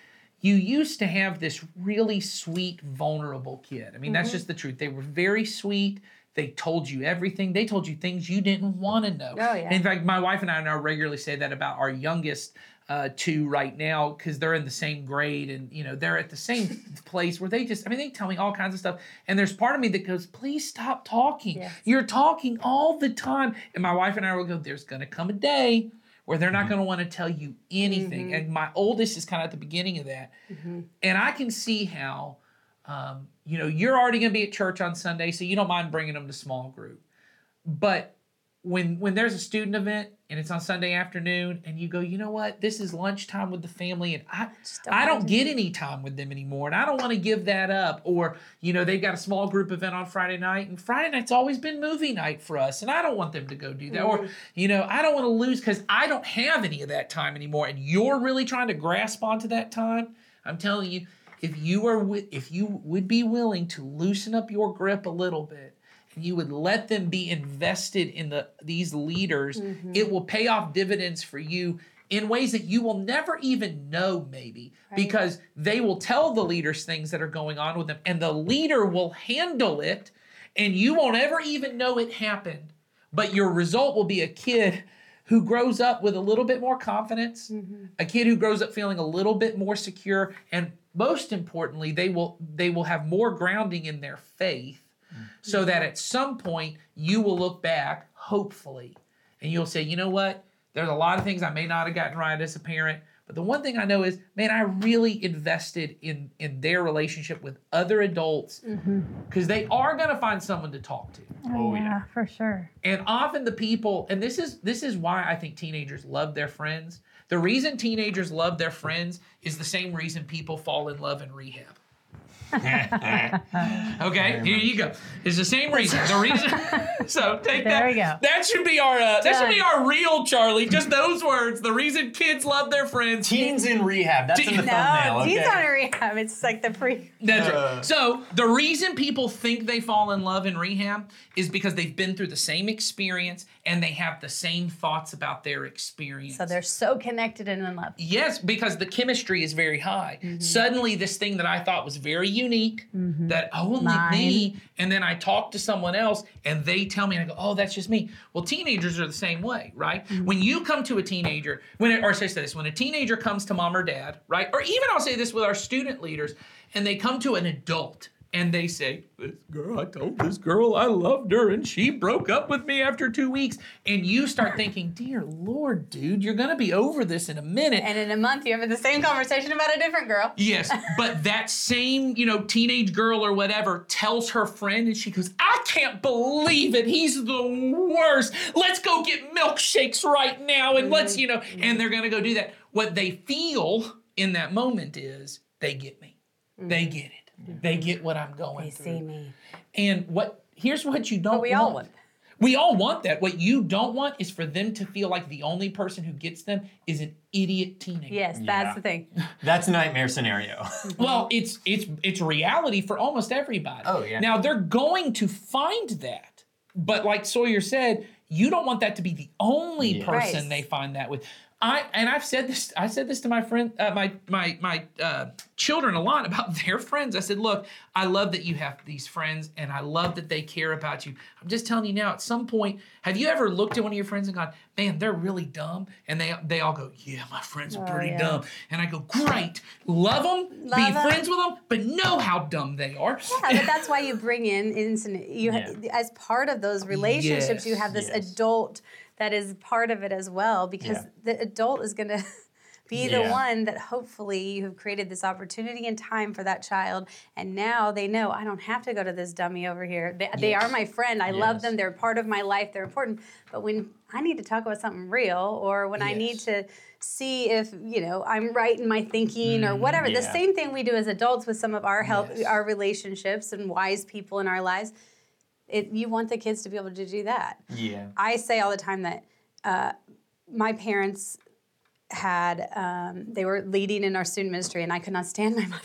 You used to have this really sweet vulnerable kid. I mean that's just the truth. They were very sweet they told you everything. They told you things you didn't want to know. Oh, yeah. in fact my wife and i now regularly say that about our youngest uh, two right now because they're in the same grade and you know they're at the same place where they just I mean they tell me all kinds of stuff. And there's part of me that goes please stop talking. Yes. you're talking all the time. And my wife and I will go there's gonna come a day where they're not gonna want to tell you anything. And my oldest is kind of at the beginning of that. And I can see how um, you know you're already gonna be at church on Sunday so you don't mind bringing them to small group but when when there's a student event and it's on Sunday afternoon and you go, you know what, this is lunchtime with the family and I don't I don't get any time with them anymore and I don't want to give that up. Or, you know, they've got a small group event on Friday night and Friday night's always been movie night for us and I don't want them to go do that. Or, you know, I don't want to lose because I don't have any of that time anymore and you're really trying to grasp onto that time. I'm telling you, if you are wi- if you would be willing to loosen up your grip a little bit and you would let them be invested in the these leaders, mm-hmm. it will pay off dividends for you in ways that you will never even know maybe because they will tell the leaders things that are going on with them and the leader will handle it and you won't ever even know it happened but your result will be a kid who grows up with a little bit more confidence mm-hmm. a kid who grows up feeling a little bit more secure and most importantly they will they will have more grounding in their faith so mm-hmm. that at some point you will look back hopefully and you'll say you know what there's a lot of things i may not have gotten right as a parent but the one thing i know is man i really invested in in their relationship with other adults mm-hmm. because they are going to find someone to talk to Oh, oh yeah. for sure. and often the people, and this is this is why I think teenagers love their friends. The reason teenagers love their friends is the same reason people fall in love in rehab. okay, here you go. It's the same reason. The reason. so take that. There we go. That should be our. Uh, that should be our real Charlie. Just those words. The reason kids love their friends. Teens in rehab. That's in the thumbnail. No, Okay. he's on a rehab. It's like the pre. That's Uh. right. So the reason people think they fall in love in rehab is because they've been through the same experience and they have the same thoughts about their experience. So they're so connected and in love. Yes, because the chemistry is very high. Mm-hmm. Suddenly, this thing that I thought was very unique, that oh, only Mine. me, and then I talk to someone else and they tell me, and I go, oh, that's just me. Well, teenagers are the same way, right? Mm-hmm. When you come to a teenager, when or say this, when a teenager comes to mom or dad, right, or even I'll say this with our student leaders, and they come to an adult and they say, This girl, I told this girl I loved her and she broke up with me after two weeks. And you start thinking, Dear Lord, dude, you're going to be over this in a minute. And in a month, you're having the same conversation about a different girl. Yes, but that same, you know, teenage girl or whatever tells her friend and she goes, I can't believe it. He's the worst. Let's go get milkshakes right now and let's, you know, and they're going to go do that. What they feel in that moment is they get me. They get it. They get what I'm going They through. see me. And what here's what you don't But we all want. We all want that. What you don't want is for them to feel like the only person who gets them is an idiot teenager. Yes, Yeah. that's the thing. That's a nightmare scenario. Well, it's it's it's reality for almost everybody. Oh, yeah. Now they're going to find that, but like Sawyer said, you don't want that to be the only Yeah. person Right. they find that with. I and I've said this. I said this to my friend, uh, my my my uh, children a lot about their friends. I said, look, I love that you have these friends, and I love that they care about you. I'm just telling you now. At some point, have you ever looked at one of your friends and gone, man, they're really dumb, and they they all go, yeah, my friends are Oh, pretty yeah. dumb, and I go, great, love them, Love be 'em. friends with them, but know how dumb they are. Yeah, but that's why you bring in incident. You ha- as part of those relationships, you have this yes. adult that is part of it as well, because Yeah. the adult is going to be the one that hopefully you have created this opportunity and time for that child, and now they know I don't have to go to this dummy over here. They, they are my friend. I love them. They're part of my life. They're important. But when I need to talk about something real, or when I need to see if you know I'm right in my thinking or whatever, the mm, same thing we do as adults with some of our help, Yes. our relationships and wise people in our lives. It, you want the kids to be able to do that. yeah. I say all the time that uh, my parents had um, they were leading in our student ministry, and I could not stand my mother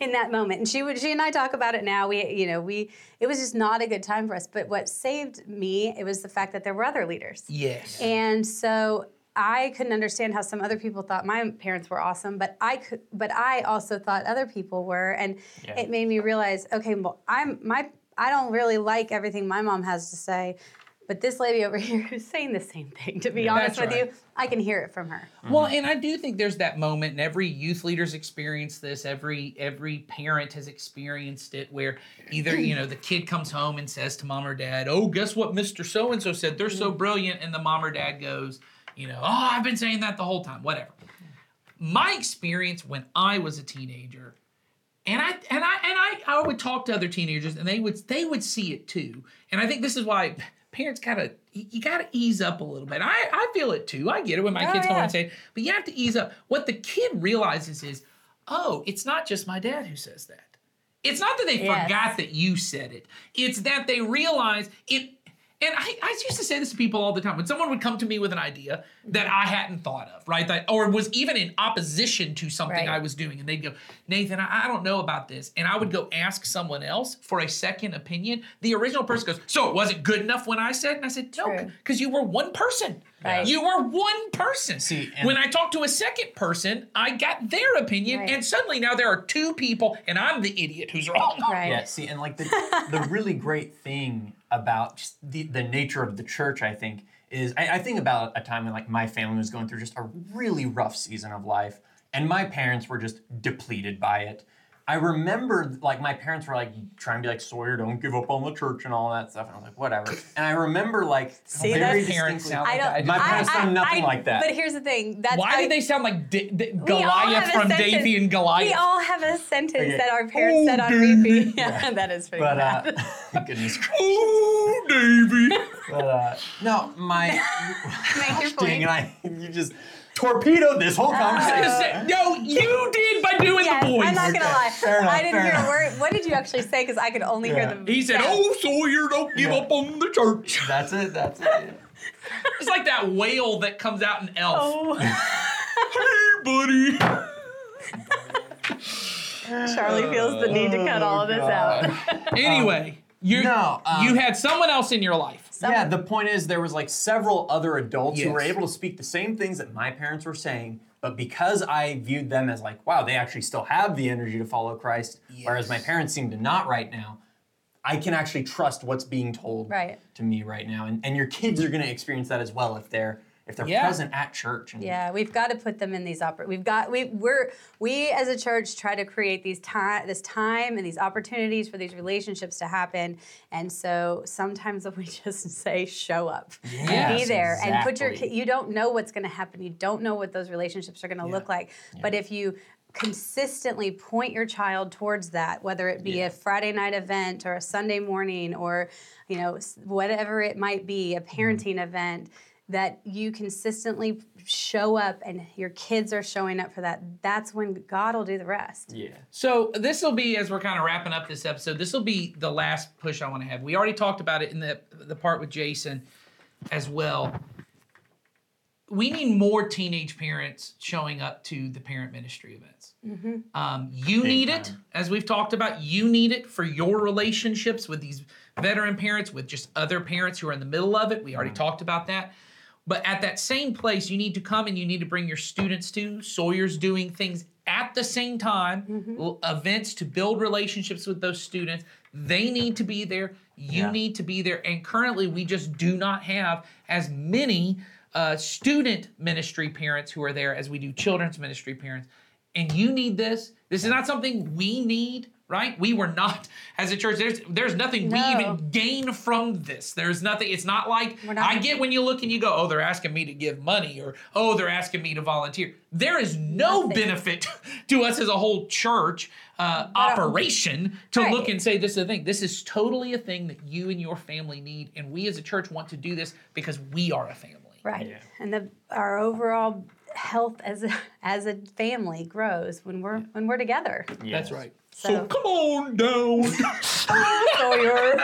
in that moment. And she would she and I talk about it now. We you know we it was just not a good time for us. But what saved me it was the fact that there were other leaders. Yes. And so I couldn't understand how some other people thought my parents were awesome, but I could, but I also thought other people were, and Yeah. it made me realize, okay, well, I'm my, I don't really like everything my mom has to say, but this lady over here who's saying the same thing. To be Yeah, honest with right. you, I can hear it from her. Mm-hmm. Well, and I do think there's that moment, and every youth leader's experienced this. Every every parent has experienced it, where either you know the kid comes home and says to mom or dad, "Oh, guess what, Mister So and So said? They're so mm-hmm. brilliant," and the mom or dad goes, "You know, oh, I've been saying that the whole time. Whatever." My experience when I was a teenager, and I and I and I, I would talk to other teenagers, and they would they would see it too. And I think this is why parents gotta you gotta ease up a little bit. I I feel it too. I get it when my Oh, kids come yeah. and say, but you have to ease up. What the kid realizes is, oh, it's not just my dad who says that. It's not that they Yes. forgot that you said it. It's that they realize it. And I, I used to say this to people all the time when someone would come to me with an idea that I hadn't thought of, right? That or was even in opposition to something Right. I was doing, and they'd go, Nathan, I, I don't know about this, and I would go ask someone else for a second opinion. The original person goes, so it wasn't good enough when I said, and I said, no, True. because you were one person. Right. You were one person. See, and- when I talked to a second person, I got their opinion, Right. and suddenly now there are two people, and I'm the idiot who's wrong. Right. Yeah, see, and like the the really great thing about the, the nature of the church, I think, is I, I think about a time when like my family was going through just a really rough season of life, and my parents were just depleted by it. I remember like my parents were like trying to be like Sawyer, don't give up on the church and all that stuff, and I was like, whatever. And I remember like See, very Parents distinctly- sound I like don't. that. My parents I- sound nothing I- like that. But here's the thing. That's Why how- did they sound like D- D- Goliath from sentence- Davey and Goliath? We all have a sentence Okay. that our parents Oh, said on Davey. repeat. Yeah, that is pretty But uh, goodness gracious. Oh, Davey. But uh, no, my Make your Dang point. it, I you just torpedoed this whole conversation. no, you did by doing Yes, the voice. I'm not gonna lie. fair enough, I didn't fair hear enough. a word. What did you actually say? Because I could only Yeah. hear the. He said, sound. "Oh, Sawyer, don't give Yeah. up on the church." That's it. That's it. It's like that whale that comes out in Elf. Oh, Hey, buddy. Charlie feels the need to cut all of this out. Anyway, you no, um, you had someone else in your life. Yeah, the point is there was like several other adults who were able to speak the same things that my parents were saying, but because I viewed them as like, wow, they actually still have the energy to follow Christ, whereas my parents seem to not right now. I can actually trust what's being told Right. to me right now, and, and your kids are going to experience that as well if they're if they're Yeah. present at church. And, Yeah, we've got to put them in these oppor- We've got we we're we as a church try to create these time this time and these opportunities for these relationships to happen. And so sometimes we just say show up, and be Yes, there, and put your. You don't know what's going to happen. You don't know what those relationships are going to look like. But if you consistently point your child towards that whether it be Yeah. a friday night event or a sunday morning or you know whatever it might be a Mm-hmm. parenting event that you consistently show up and your kids are showing up for that that's when god will do the rest Yeah. So this will be as we're kind of wrapping up this episode. This will be the last push I want to have. We already talked about it in the the part with Jason as well. We need more teenage parents showing up to the parent ministry events. Um, you Big need it, as we've talked about. You need it for your relationships with these veteran parents, with just other parents who are in the middle of it. We already talked about that. But at that same place, you need to come and you need to bring your students to. Sawyer's doing things at the same time, l- events to build relationships with those students. They need to be there. You Yeah. need to be there. And currently, we just do not have as many uh, student ministry parents who are there as we do children's ministry parents. And you need this. This is not something we need, right? We were not as a church. There's there's nothing we even gain from this. There's nothing. It's not like not- I get when you look and you go, oh, they're asking me to give money, or oh, they're asking me to volunteer. There is no Nothing. benefit to us as a whole church uh, operation to Right. look and say this is a thing. This is totally a thing that you and your family need, and we as a church want to do this because we are a family. right Yeah. and the our overall health as a as a family grows when we're when we're together That's right. So- So, come on down. Sawyer.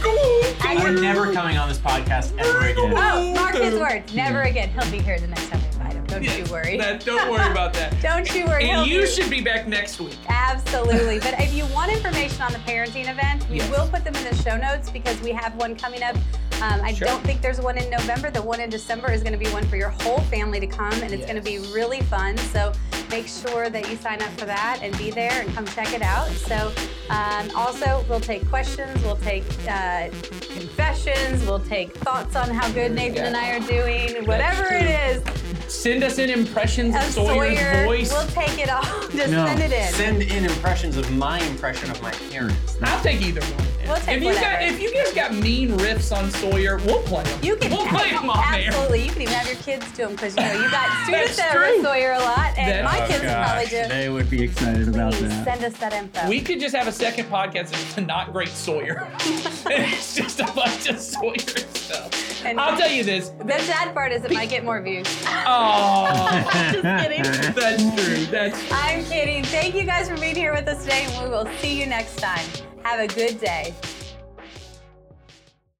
come on. We're never coming on this podcast ever again. oh mark his words never again he'll be here the next time we invite him don't you worry That- don't worry about that. don't you worry And you be- should be back next week. Absolutely. But if you want information on the parenting event, we Yes. will put them in the show notes because we have one coming up. Um, I Sure. don't think there's one in November. The one in December is going to be one for your whole family to come, and it's going to be really fun. So make sure that you sign up for that and be there and come check it out. So um, also, we'll take questions, we'll take uh, confessions, we'll take thoughts on how good Nathan and I are doing, whatever it is. Send us in impressions of Of Sawyer's Sawyer, voice. we'll take it all. Just No, send it in. send in impressions of my impression of my parents. I'll take either one. We'll take if you got, if you guys got mean riffs on Sawyer, we'll play them. You can we'll play them on there. absolutely. You can even have your kids do them because you know you got students that are. Sawyer a lot, and That- my Oh, kids will probably do. They would be excited about Please that. send us that info. We could just have a second podcast that's to not great Sawyer. it's just a bunch of Sawyer stuff. And- I'll tell you this. the sad part is it might get more views. Oh, Just kidding. that's true. That's I'm kidding. Thank you guys for being here with us today, and we will see you next time. Have a good day.